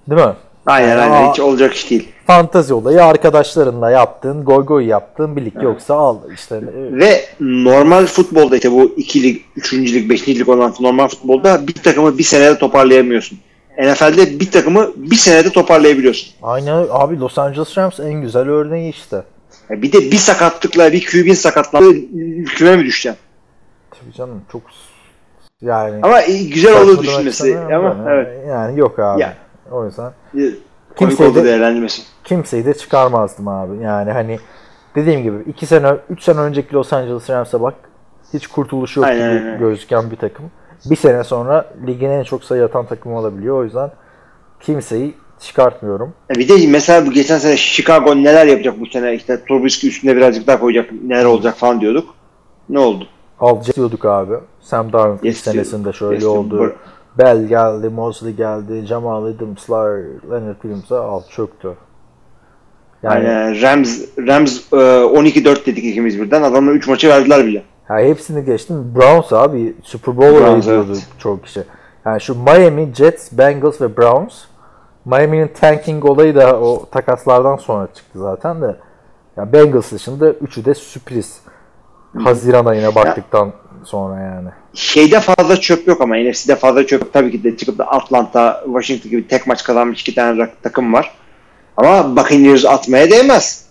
Değil mi? Aynen aynen. aa- Hiç olacak iş değil. Fantezi olayı arkadaşlarınla yaptığın goy goy yaptığın bir lig yoksa al işte. e, Ve normal futbolda işte bu ikilik, üçüncülük, beşincilik olan normal futbolda bir takımı bir senede toparlayamıyorsun. NFL'de bir takımı bir senede toparlayabiliyorsun. Aynı abi Los Angeles Rams en güzel örneği işte. Ya Bir de bir sakatlıkla bir QB'nin sakatlandığı küme mi düşeceksin? Tabii canım çok yani Ama güzel olur düşünmesi. Ama da evet. Yani yok abi. Ya. O yüzden Kimseyi de- değerlendirmesi. kimseyi de çıkarmazdım abi. Yani hani dediğim gibi 2 sene 3 sene önceki Los Angeles Rams'e bak hiç kurtuluş yok Aynen, gibi aynen. gözüken bir takım. Bir sene sonra ligin en çok sayı atan takımı olabiliyor. O yüzden kimseyi çıkartmıyorum. Ya Bir de mesela bu geçen sene Chicago neler yapacak bu sene işte Trubisky üstüne birazcık daha koyacak neler olacak falan diyorduk. Ne oldu? Alacak diyorduk abi. Sam Darnold Yes senesinde şöyle Yes oldu. diyorum. Bell geldi, Mosley geldi, Jamal Adams'lar, Leonard Williams'a al çöktü. Yani Yani Rams Rams e, 12-4 dedik ikimiz birden. Adamlar 3 maçı verdiler bile. Ya hepsini geçtim. Browns abi Super Bowl olayı Browns, diyordu evet. çok kişi. Yani şu Miami, Jets, Bengals ve Browns. Miami'nin tanking olayı da o takaslardan sonra çıktı zaten de. Ya Bengals dışında üçü de sürpriz. Haziran ayına baktıktan sonra yani. şeyde fazla çöp yok ama NFC'de fazla çöp. Tabii ki de çıkıp da Atlanta, Washington gibi tek maç kazanmış iki tane takım var. Ama Buccaneers atmaya değmez.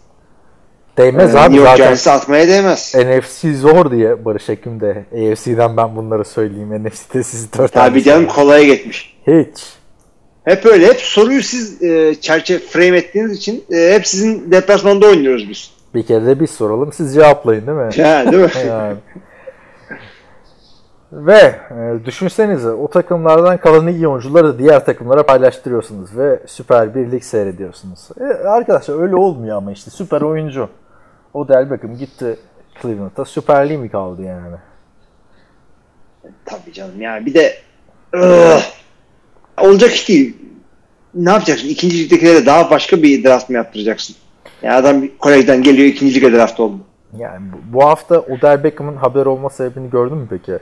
Değmez Ee, abi New York. Giants'ı atmaya değmez. NFC zor diye Barış Ekim de AFC'den ben bunları söyleyeyim. NFC'de sizi dört Tabii canım kolaya gitmiş. Hiç. Hep öyle. Hep soruyu siz e, çerçeve frame ettiğiniz için e, hep sizin deplasmanda oynuyoruz biz. Bir kere de biz soralım siz cevaplayın değil mi? Ha, değil mi? yani. Ve e, düşünsenize o takımlardan kalan iyi oyuncuları diğer takımlara paylaştırıyorsunuz ve Süper bir lig seyrediyorsunuz. E, arkadaşlar öyle olmuyor ama işte süper oyuncu. O Del Beckham gitti Cleveland'a Süper Lig mi kaldı yani? Tabii canım yani bir de ıh, olacak iş değil. Ne yapacaksın? İkinci ligdekilere daha başka bir draft mı yaptıracaksın? Ya adam bir kolejden geliyor ikinci lige draft oldu. Yani bu, hafta Odell Beckham'ın haber olma sebebini gördün mü peki?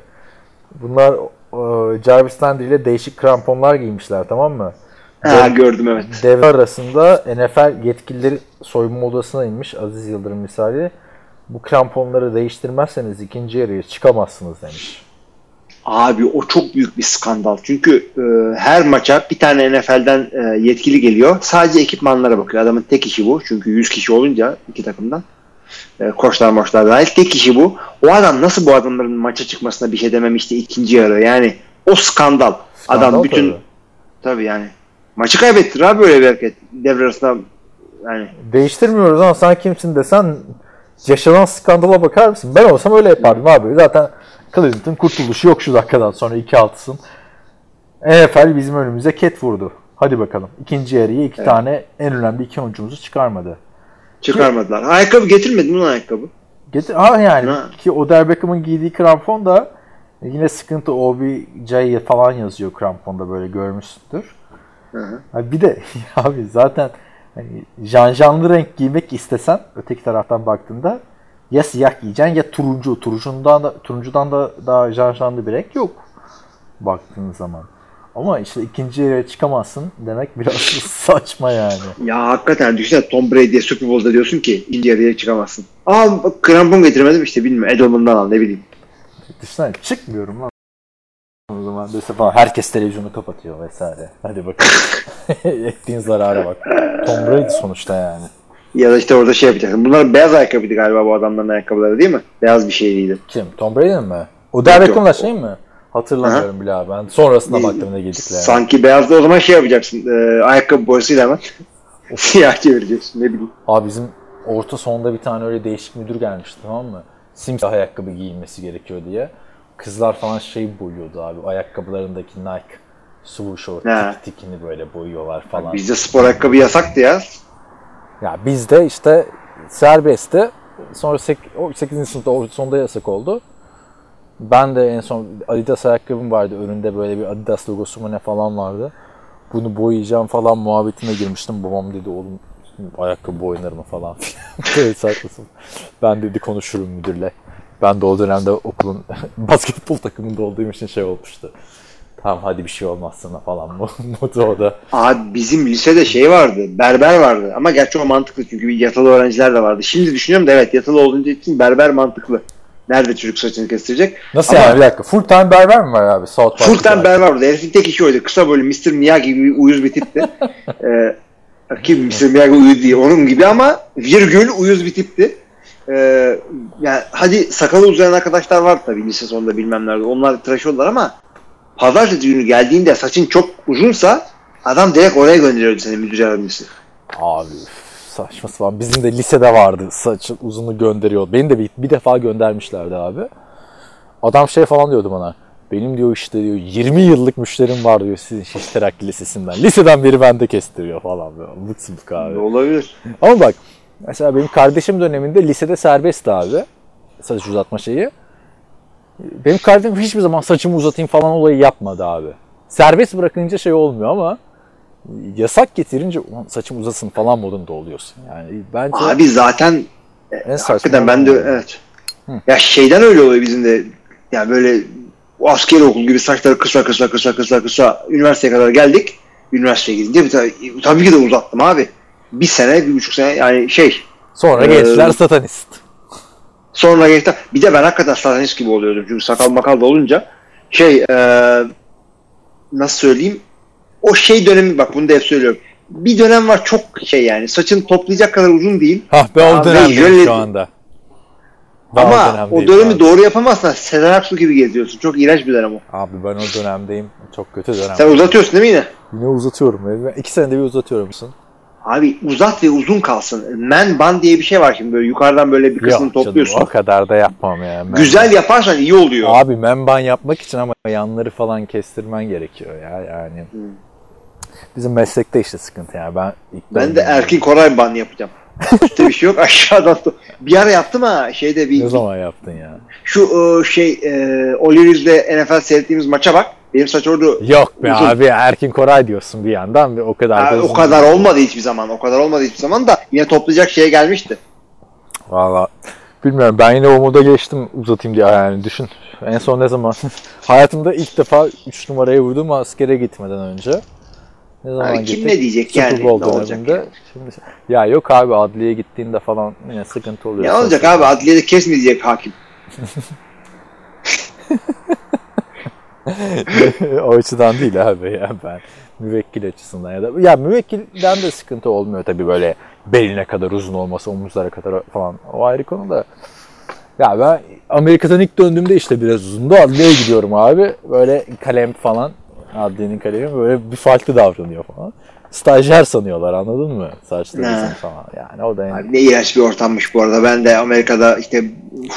Bunlar e, Jarvis Landry ile değişik kramponlar giymişler tamam mı? Ha gördüm evet. Devre arasında NFL yetkilileri soyunma odasına inmiş Aziz Yıldırım misali. Bu kramponları değiştirmezseniz ikinci yarıya çıkamazsınız demiş. Abi o çok büyük bir skandal. Çünkü e, her maça bir tane NFL'den e, yetkili geliyor. Sadece ekipmanlara bakıyor. Adamın tek işi bu. Çünkü 100 kişi olunca iki takımdan. E, koçlar moçlar dahil. Tek işi bu. O adam nasıl bu adamların maça çıkmasına bir şey dememişti ikinci yarı. Yani o skandal. Skandal adam bütün tabii. tabii yani. Maçı kaybettir abi böyle bir hareket. Devre arasında yani Değiştirmiyoruz ama sen kimsin desen yaşanan skandala bakar mısın? Ben olsam öyle yapardım abi. Zaten Cleveland'ın kurtuluşu yok şu dakikadan sonra 2-6'sın. NFL bizim önümüze ket vurdu. Hadi bakalım. İkinci yarıya iki tane en önemli iki oyuncumuzu çıkarmadı. çıkarmadılar. Ayakkabı getirmedin mi ayakkabı? Getir, ha yani Ha. ki Odell Beckham'ın giydiği krampon da yine sıkıntı OBJ falan yazıyor kramponda böyle görmüşsündür. Hı hı. Bir de abi zaten hani janjanlı renk giymek istesen öteki taraftan baktığında ya siyah giyeceksin ya turuncu. Turuncundan da turuncudan da daha janjanlı bir renk yok baktığın zaman. Ama işte ikinci yere çıkamazsın demek biraz saçma yani. Ya hakikaten düşünsene Tom Brady'ye Super Bowl'da diyorsun ki ikinci yarıya çıkamazsın. Bak, krampon getirmedim işte bilmiyorum Edelman'dan al ne bileyim. Düşünsene çıkmıyorum lan. O zaman dese falan herkes televizyonu kapatıyor vesaire. Hadi bakalım. Ettiğin zarara bak. Tom Brady sonuçta yani. Ya da işte orada şey yapacaksın. Bunlar beyaz ayakkabıydı galiba bu adamların ayakkabıları değil mi? Beyaz bir şeyliydi. Kim? Tom Brady'nin mi? O Del Yok, Beckham'la şey mi? Hatırlamıyorum bile abi. Ben sonrasında baktım ne giydiklerine. Sanki beyazda o zaman şey yapacaksın. E, ayakkabı boyasıyla hemen siyah çevireceksin ne bileyim. Abi bizim orta sonda bir tane öyle değişik müdür gelmişti tamam mı? Simsiyah ayakkabı giyilmesi gerekiyor diye. Kızlar falan şey boyuyordu abi. Ayakkabılarındaki Nike swoosh o tik tikini böyle boyuyorlar falan. Bizde spor ayakkabı yasaktı ya. Ya bizde işte serbestti. Sonra 8. sınıfta o sonda yasak oldu. Ben de en son Adidas ayakkabım vardı. Önünde böyle bir Adidas logosu mu ne falan vardı. Bunu boyayacağım falan muhabbetine girmiştim. Babam dedi oğlum ayakkabı boyanır mı falan filan. Saçmasın. Ben dedi konuşurum müdürle. Ben de o dönemde okulun basketbol takımında olduğum için şey olmuştu. Tamam hadi bir şey olmaz sana falan modu o da. Abi bizim lisede şey vardı. Berber vardı. Ama gerçi o mantıklı çünkü bir yatılı öğrenciler de vardı. Şimdi düşünüyorum da evet yatılı olduğunca için berber mantıklı. Nerede çocuk saçını kestirecek? Nasıl Ama- yani bir dakika full time berber mi var abi South? Full time berber vardı. Herifin tek işi oydu. Kısa böyle Mr. Miyagi gibi uyuz bir tipti. ee, ki Mr. Miyagi uyuz değil. Onun gibi ama virgül uyuz bir tipti. Ee, yani hadi sakalı uzayan arkadaşlar var tabii lise sonunda bilmem nerede. Onlar tıraş oldular ama pazartesi günü geldiğinde saçın çok uzunsa adam direkt oraya gönderiyordu seni müdür yardımcısı. Abi saçma sapan. Bizim de lisede vardı saçın uzunu gönderiyor. Beni de bir, bir defa göndermişlerdi abi. Adam şey falan diyordu bana. Benim diyor işte diyor 20 yıllık müşterim var diyor sizin Şiş Terakki Lisesi'nden. Liseden beri bende kestiriyor falan. Abuk subuk abi. Olabilir. Ama bak mesela benim kardeşim döneminde lisede serbestti abi. Saç uzatma şeyi. Benim kardeşim hiçbir zaman saçımı uzatayım falan olayı yapmadı abi. Serbest bırakınca şey olmuyor ama yasak getirince "Ulan saçım uzasın falan modunda oluyorsun. Yani bence Abi zaten en saçma hakikaten ben de evet. Ya şeyden öyle oluyor bizim de. Ya böyle o askeri okul gibi saçları kısa kısa kısa kısa kısa üniversiteye kadar geldik. Üniversiteye gidince tabii, tabii ki de uzattım abi. Bir sene, bir buçuk sene yani şey. Sonra Ee, gençler satanist. Sonra geçti. Bir de ben hakikaten satanist gibi oluyordum. Çünkü sakal makal da olunca Şey e, nasıl söyleyeyim? O şey dönemi bak bunu da hep söylüyorum. Bir dönem var çok şey yani saçını toplayacak kadar uzun değil. Hah ben o dönemdeyim jöle- şu anda. Ben Ama o dönemdeyim dönemi abi. doğru yapamazsan Sezen Aksu gibi geziyorsun. Çok iğrenç bir dönem o. Abi ben o dönemdeyim. Çok kötü dönem. Sen uzatıyorsun değil mi yine? Yine uzatıyorum. Ben İki senede bir uzatıyorum musun? Abi uzat ve uzun kalsın. Man bun diye bir şey var şimdi böyle yukarıdan böyle bir kısmını Yok canım, topluyorsun. o kadar da yapmam ya. Ben- Güzel yaparsan iyi oluyor. Abi memban yapmak için ama yanları falan kestirmen gerekiyor ya yani. Hmm. Bizim meslekte işte sıkıntı yani. Ben ilk ben de Erkin Koray ban yapacağım. Üstte bir şey yok aşağıdan. Bir ara yaptım ha şeyde bir Ne zaman yaptın ya? şu e, şey e, O'Leary's'le NFL seyrettiğimiz maça bak. Benim saç orada Yok be Uzun. abi Erkin Koray diyorsun bir yandan ve o kadar da o kadar olmadı hiçbir zaman. O kadar olmadı hiçbir zaman da yine toplayacak şeye gelmişti. Valla bilmiyorum ben yine o moda geçtim uzatayım diye yani düşün. En son ne zaman? Hayatımda ilk defa 3 numaraya vurdum askere gitmeden önce. Ne zaman Abi kim ne diyecek Super yani? Bowl Ne olacak yani? Şimdi, ya yok abi adliyeye gittiğinde falan yine sıkıntı oluyor. Ne olacak abi adliyede kesmeyecek hakim. o açıdan değil abi ya ben müvekkil açısından ya da ya müvekkilden de sıkıntı olmuyor tabii böyle beline kadar uzun olması omuzlara kadar falan. O ayrı konu da. Ya ben Amerika'dan ilk döndüğümde işte biraz uzundu adliyeye gidiyorum abi. Böyle kalem falan adliyenin kalemi böyle bir farklı davranıyor falan. Stajyer sanıyorlar anladın mı? Saçları falan. Yani o da yani Abi ne iğrenç bir ortammış bu arada. Ben de Amerika'da işte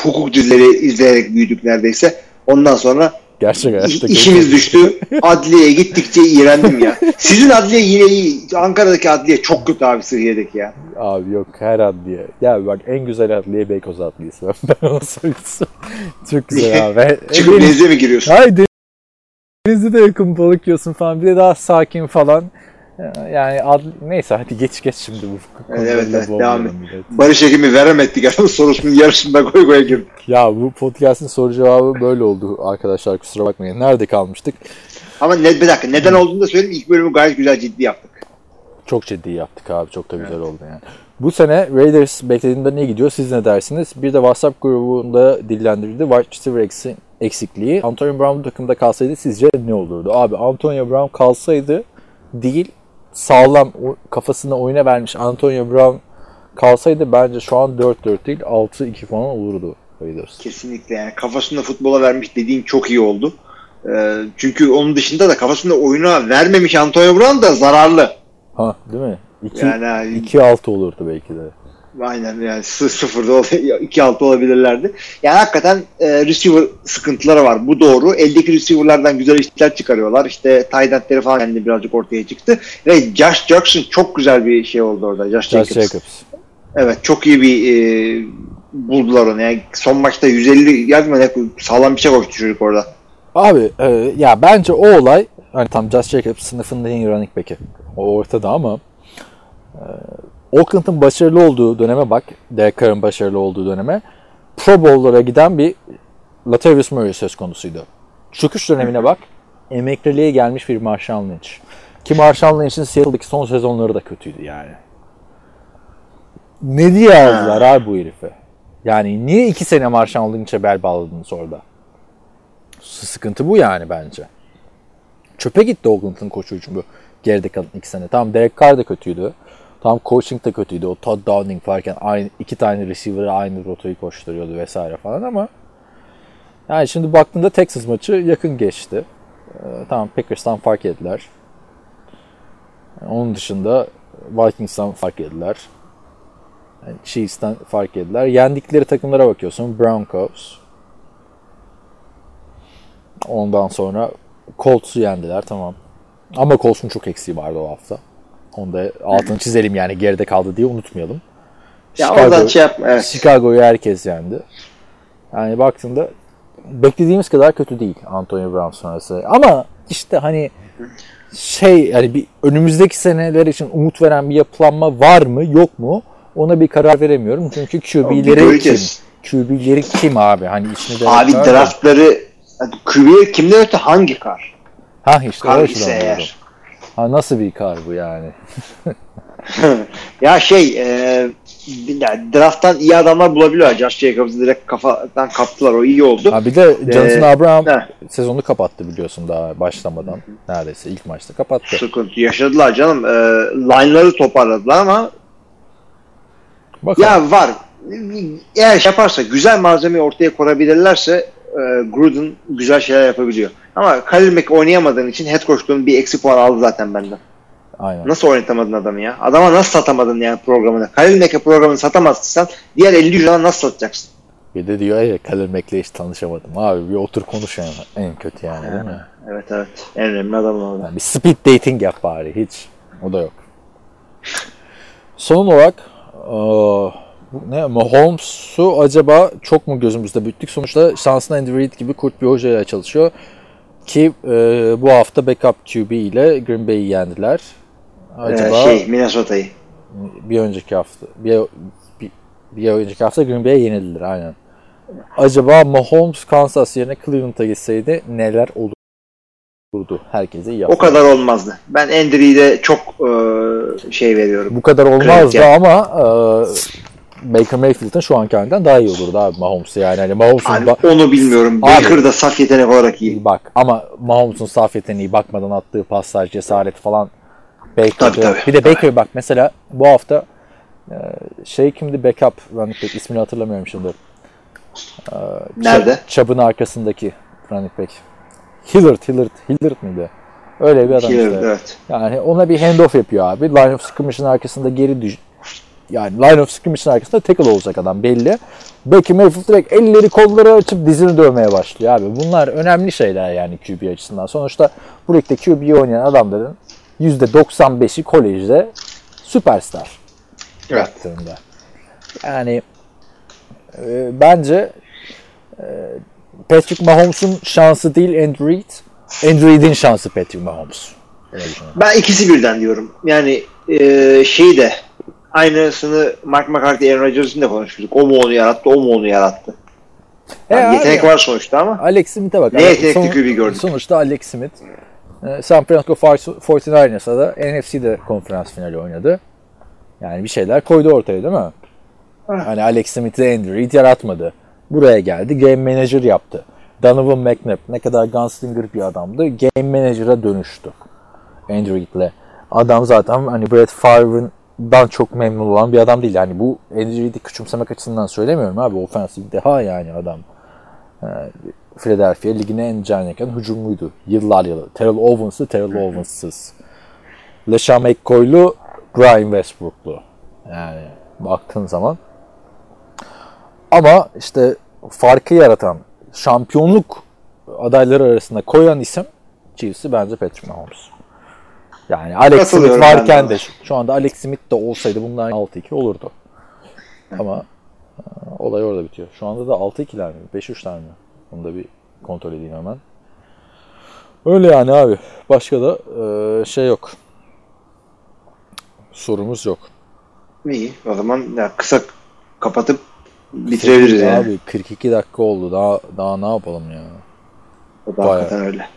hukuk dizileri izleyerek büyüdük neredeyse. Ondan sonra gerçek hayatta işimiz düştü. Adliyeye gittikçe iğrendim ya. Sizin adliye yine iyi. Ankara'daki adliye çok kötü abi Sıhhiye'deki ya. Abi yok her adliye. Ya bak en güzel adliye Beykoz Adliyesi. Ben ona söyleyeyim. Çok güzel abi. Çıkıp Deniz- denize mi giriyorsun? Hayır denizde de yakın balık yiyorsun falan. Bir de daha sakin falan. Yani adli... neyse hadi geç geç şimdi bu Evet, evet, evet, devam et. Barış Ekim'i veremedik adamın sorusunun yarısında koy koya girdik. Ya bu podcast'in soru cevabı böyle oldu arkadaşlar kusura bakmayın. Nerede kalmıştık? Ama ne, bir dakika neden olduğunu da söyleyeyim. İlk bölümü gayet güzel ciddi yaptık. Çok ciddi yaptık abi. Çok da güzel oldu yani. Bu sene Raiders beklediğinde ne gidiyor? Siz ne dersiniz? Bir de WhatsApp grubunda dillendirildi. Wide receiver eksi- eksikliği. Antonio Brown bu takımda kalsaydı sizce ne olurdu? Abi Antonio Brown kalsaydı değil sağlam kafasını oyuna vermiş Antonio Brown kalsaydı bence şu an 4-4 değil 6-2 falan olurdu Raiders. Kesinlikle yani kafasında futbola vermiş dediğin çok iyi oldu. Ee, çünkü onun dışında da kafasında oyuna vermemiş Antonio Brown da zararlı. Ha değil mi? 2 Yani, yani 2-6 olurdu belki de. Aynen yani sı- sıfırda ol- 2-6 olabilirlerdi. Yani hakikaten e, receiver sıkıntıları var. Bu doğru. Eldeki receiver'lardan güzel işler çıkarıyorlar. İşte tight falan kendi birazcık ortaya çıktı. Ve Josh Jackson çok güzel bir şey oldu orada. Josh, Josh Jacobs. Jacobs. Evet çok iyi bir e, buldular onu. Yani son maçta 150 yard mı ne sağlam bir şey koştu çocuk orada. Abi e, ya bence o olay hani tam Josh Jacobs sınıfında en iyi running back'i. O ortada ama e, Oakland'ın başarılı olduğu döneme bak. Derek Carr'ın başarılı olduğu döneme. Pro Bowl'lara giden bir Latavius Murray söz konusuydu. Çöküş dönemine bak. Emekliliğe gelmiş bir Marshawn Lynch. Ki Marshawn Lynch'in Seattle'daki son sezonları da kötüydü yani. Ne diye yazdılar abi bu herife? Yani niye iki sene Marshawn Lynch'e bel bağladınız orada? Sıkıntı bu yani bence. Çöpe gitti Oakland'ın koçu bu geride kalan iki sene. Tamam Derek Carr da kötüydü. Tamam coaching da kötüydü. O Todd Downing varken aynı iki tane receiver'ı aynı rotayı koşturuyordu vesaire falan ama yani şimdi baktığında Texas maçı yakın geçti. Ee, tamam Packers'tan fark ettiler. Onun dışında Vikings'tan fark ettiler. Yani Chiefs'ten fark ettiler. Yendikleri takımlara bakıyorsun. Broncos, Ondan sonra Colts'u yendiler tamam. Ama Colts'un çok eksiği vardı o hafta. Onu da altını çizelim yani geride kaldı diye unutmayalım. Ya Chicago- oradan şey yapma. Evet. Chicago'yu herkes yendi. Yani baktığında beklediğimiz kadar kötü değil Antonio Brown sonrası. Ama işte hani şey yani bir önümüzdeki seneler için umut veren bir yapılanma var mı yok mu ona bir karar veremiyorum. Çünkü QB'leri kim? QB'leri kim abi? Hani içinde de Abi draftları QB'ye kimden öte hangi kar? Ha işte Kar açıdan ise eğer. Ha nasıl bir kar bu yani? ya şey e, yani drafttan iyi adamlar bulabiliyor. Josh Jacobs'ı direkt kafadan kaptılar. O iyi oldu. Ha bir de Jonathan Ee, Abraham heh. sezonu kapattı biliyorsun daha başlamadan. Neredeyse ilk maçta kapattı. Sıkıntı yaşadılar canım. Ee, line'ları toparladılar ama Bakalım. ya var. Eğer şey yaparsa güzel malzemeyi ortaya koyabilirlerse e, Gruden güzel şeyler yapabiliyor. Ama Khalil Mack oynayamadığın için head coachluğun bir eksi puan aldı zaten benden. Aynen. Nasıl oynatamadın adamı ya? Adama nasıl satamadın yani programını? Khalil Mack'e programını satamazsan diğer 50 yüzden nasıl satacaksın? Bir de diyor ya Khalil Mack'le hiç tanışamadım. Abi bir otur konuş yani. En kötü yani değil mi? Evet evet. En önemli adam orada. Yani bir speed dating yap bari. Hiç. O da yok. Son olarak eee, ne Mahomes'u acaba çok mu gözümüzde büyüttük? Sonuçta şansına Andy Reid gibi kurt bir hocayla çalışıyor. Ki eee, bu hafta backup QB ile Green Bay'i yendiler. Acaba Ee, şey Minnesota'yı. bir önceki hafta bir, bir, bir önceki hafta Green Bay'e yenildiler aynen. Acaba Mahomes Kansas yerine Cleveland'a gitseydi neler olurdu? Herkese iyi O kadar olmazdı. Ben Andrew'de çok e, şey veriyorum. Bu kadar olmazdı Kredi. ama e, Baker Mayfield'ın şu anki halinden daha iyi olurdu abi Mahomes'u yani. Hani Mahomes'un Hani ba- onu bilmiyorum. Abi. Baker da saf yetenek olarak iyi. bak ama Mahomes'un saf yeteneği bakmadan attığı paslar, cesaret falan Baker'de. Tabii, tabii. Bir de Baker bak mesela bu hafta e, şey kimdi backup running back ismini hatırlamıyorum şimdi. E, Nerede? Chubb'ın arkasındaki running back. Hillard, Hillard, Hillard mıydı? Öyle bir adam Hillard, işte. evet. Yani ona bir handoff yapıyor abi. Line of scrimmage'ın arkasında geri düş yani line of scrimmage'ın arkasında tackle olacak adam belli. Baker Mayfield direkt elleri kolları açıp dizini dövmeye başlıyor abi. Bunlar önemli şeyler yani QB açısından. Sonuçta bu ligde QB oynayan adamların %95'i kolejde süperstar Evet. baktığında. Yani e, bence e, Patrick Mahomes'un şansı değil Andrew Reid. Andrew Reid'in şansı Patrick Mahomes. Ben ikisi birden diyorum. Yani e, şeyi de aynısını Mark McCarthy, Aaron Rodgers'ın da konuşmuştuk. O mu onu yarattı, o mu onu yarattı. E Yani yetenek var sonuçta ama. Alex Smith'e bak. Ne yetenekli QB gördük. Sonuçta Alex Smith e, San Francisco 49ers'a da NFC'de konferans finali oynadı. Yani bir şeyler koydu ortaya değil mi? Hani Alex Smith'i Andrew Reid yaratmadı. Buraya geldi. Game Manager yaptı. Donovan McNabb ne kadar gunslinger bir adamdı. Game Manager'a dönüştü. Andrew Reid'le. Adam zaten hani Brett Favre'dan çok memnun olan bir adam değil. Yani bu Andrew Reid'i küçümsemek açısından söylemiyorum abi. Offensive deha yani adam. Philadelphia ligine en can yakan hücumluydu. Yıllar yılı. Terrell Owens'lı, Terrell Owens'sız. LeSean McCoy'lu, Brian Westbrook'lu. Yani baktığın zaman. Ama işte farkı yaratan, şampiyonluk adayları arasında koyan isim Chiefs'i bence Patrick Mahomes. Yani Alex Smith varken de. de şu anda Alex Smith de olsaydı bunlar 6-2 olurdu. Ama e, olay orada bitiyor. Şu anda da 6-2'ler mi? 5-3'ler mi? Onu da bir kontrol edeyim hemen. Öyle yani abi. Başka da e, şey yok. Sorumuz yok. İyi. O zaman ya kısa kapatıp bitirebiliriz yani. Abi 42 dakika oldu. Daha daha ne yapalım ya? O da bayağı. hakikaten öyle.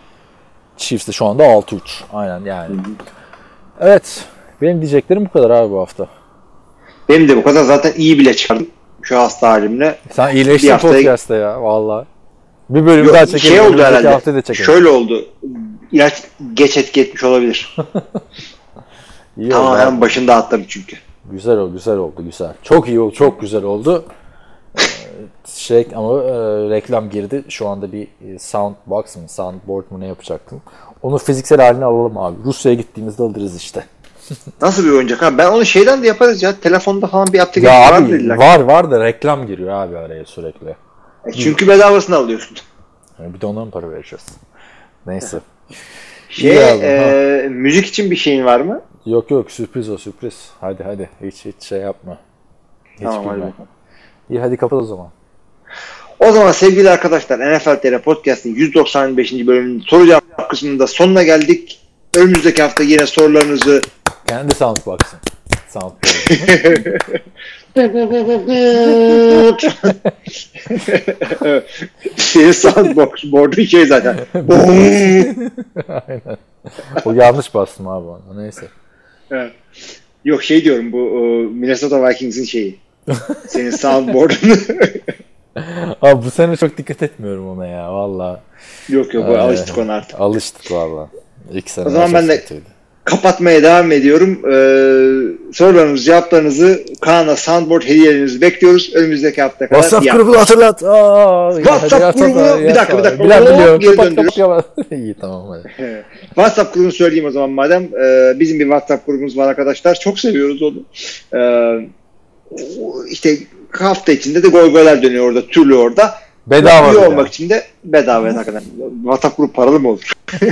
Chiefs de şu anda 6-3. Aynen yani. Evet. Benim diyeceklerim bu kadar abi bu hafta. Benim de bu kadar zaten iyi bile çıkardım şu hasta halimle. Sen iyileştin Bir haftayı- podcast'ta ya valla. Bir bölüm Yok, daha çekelim. şey oldu herhalde. haftayı da çekelim. Şöyle oldu. İlaç geç etki etmiş olabilir. İyi oldu Tamamen abi. başında atladı çünkü. Güzel oldu, güzel oldu, güzel. Çok iyi oldu, çok güzel oldu. Şey ama e, reklam girdi. Şu anda bir e, soundbox mı, soundboard mu ne yapacaktım. Onu fiziksel haline alalım abi. Rusya'ya gittiğimizde alırız işte. Nasıl bir oyuncak ha? Ben onu şeyden de yaparız ya. Telefonda falan bir Ya var abi dediler. var var da reklam giriyor abi araya sürekli. E Çünkü bedavasını alıyorsun. Yani bir de ondan para vereceğiz. Neyse. Şey, abi, e, müzik için bir şeyin var mı? Yok yok sürpriz o sürpriz. Hadi hadi hiç hiç şey yapma. Hiç Tamam, hadi. İyi hadi kapat o zaman. O zaman sevgili arkadaşlar NFL TR Podcast'in 195. bölümünün soru cevap kısmında sonuna geldik. Önümüzdeki hafta yine sorularınızı Kendi soundbox'ın. Soundboard. Senin soundbox board'un şey zaten. Aynen. O yanlış bastım abi ona. Neyse. Evet. Yok şey diyorum bu Minnesota Vikings'in şeyi. Senin soundboard'un. Abi bu sene çok dikkat etmiyorum ona ya valla. yok yok Ee, alıştık ona artık. Alıştık valla. İlk sene O zaman ben de- kötüydü. Kapatmaya devam ediyorum. Ee, sorularınızı, cevaplarınızı Kaan'a soundboard hediyelerinizi bekliyoruz. Önümüzdeki hafta kadar. WhatsApp iyi grubunu hatırlat. Aa, WhatsApp hadi grubu- hatırlat, bir dakika, bir dakika. Hop, biliyor. geri Kapat kapat. İyi tamam hadi. Evet. WhatsApp grubunu söyleyeyim o zaman madem. Ee, bizim bir WhatsApp grubumuz var arkadaşlar. Çok seviyoruz onu. Ee, işte hafta içinde de goygoylar dönüyor orada. Türlü orada. Bedava. Üye olmak için de bedava hakikaten. WhatsApp grubu paralı mı olur?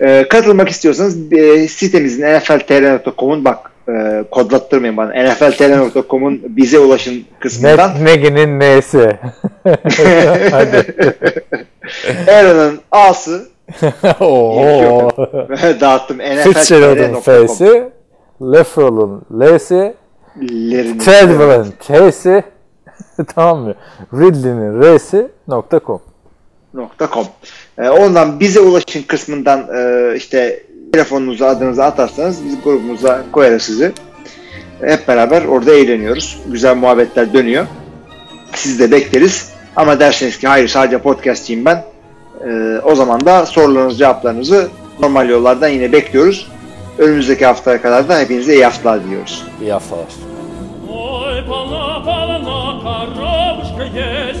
Ee, katılmak istiyorsanız e, sitemizin nfltr.com'un bak e, kodlattırmayın bana. nfltr.com'un bize ulaşın kısmından Ne, Negi'nin neyse. hadi. Aaron'ın A'sı Oo. dağıttım. Fitzgerald'ın nfltr.com F'si. Lefrol'un L'si. Lerin- Treadwell'ın T'si. tamam mı? Ridley'nin R'si nokta com. .com. Ee, ondan bize ulaşın kısmından e, işte telefonunuzu adınızı atarsanız biz grubumuza koyarız sizi. Hep beraber orada eğleniyoruz. Güzel muhabbetler dönüyor. Sizi de bekleriz. Ama derseniz ki hayır sadece podcastçiyim ben. e, o zaman da sorularınızı cevaplarınızı normal yollardan yine bekliyoruz. Önümüzdeki haftaya kadar da hepinize iyi haftalar diliyoruz. İyi haftalar. Полна, полна коробушка есть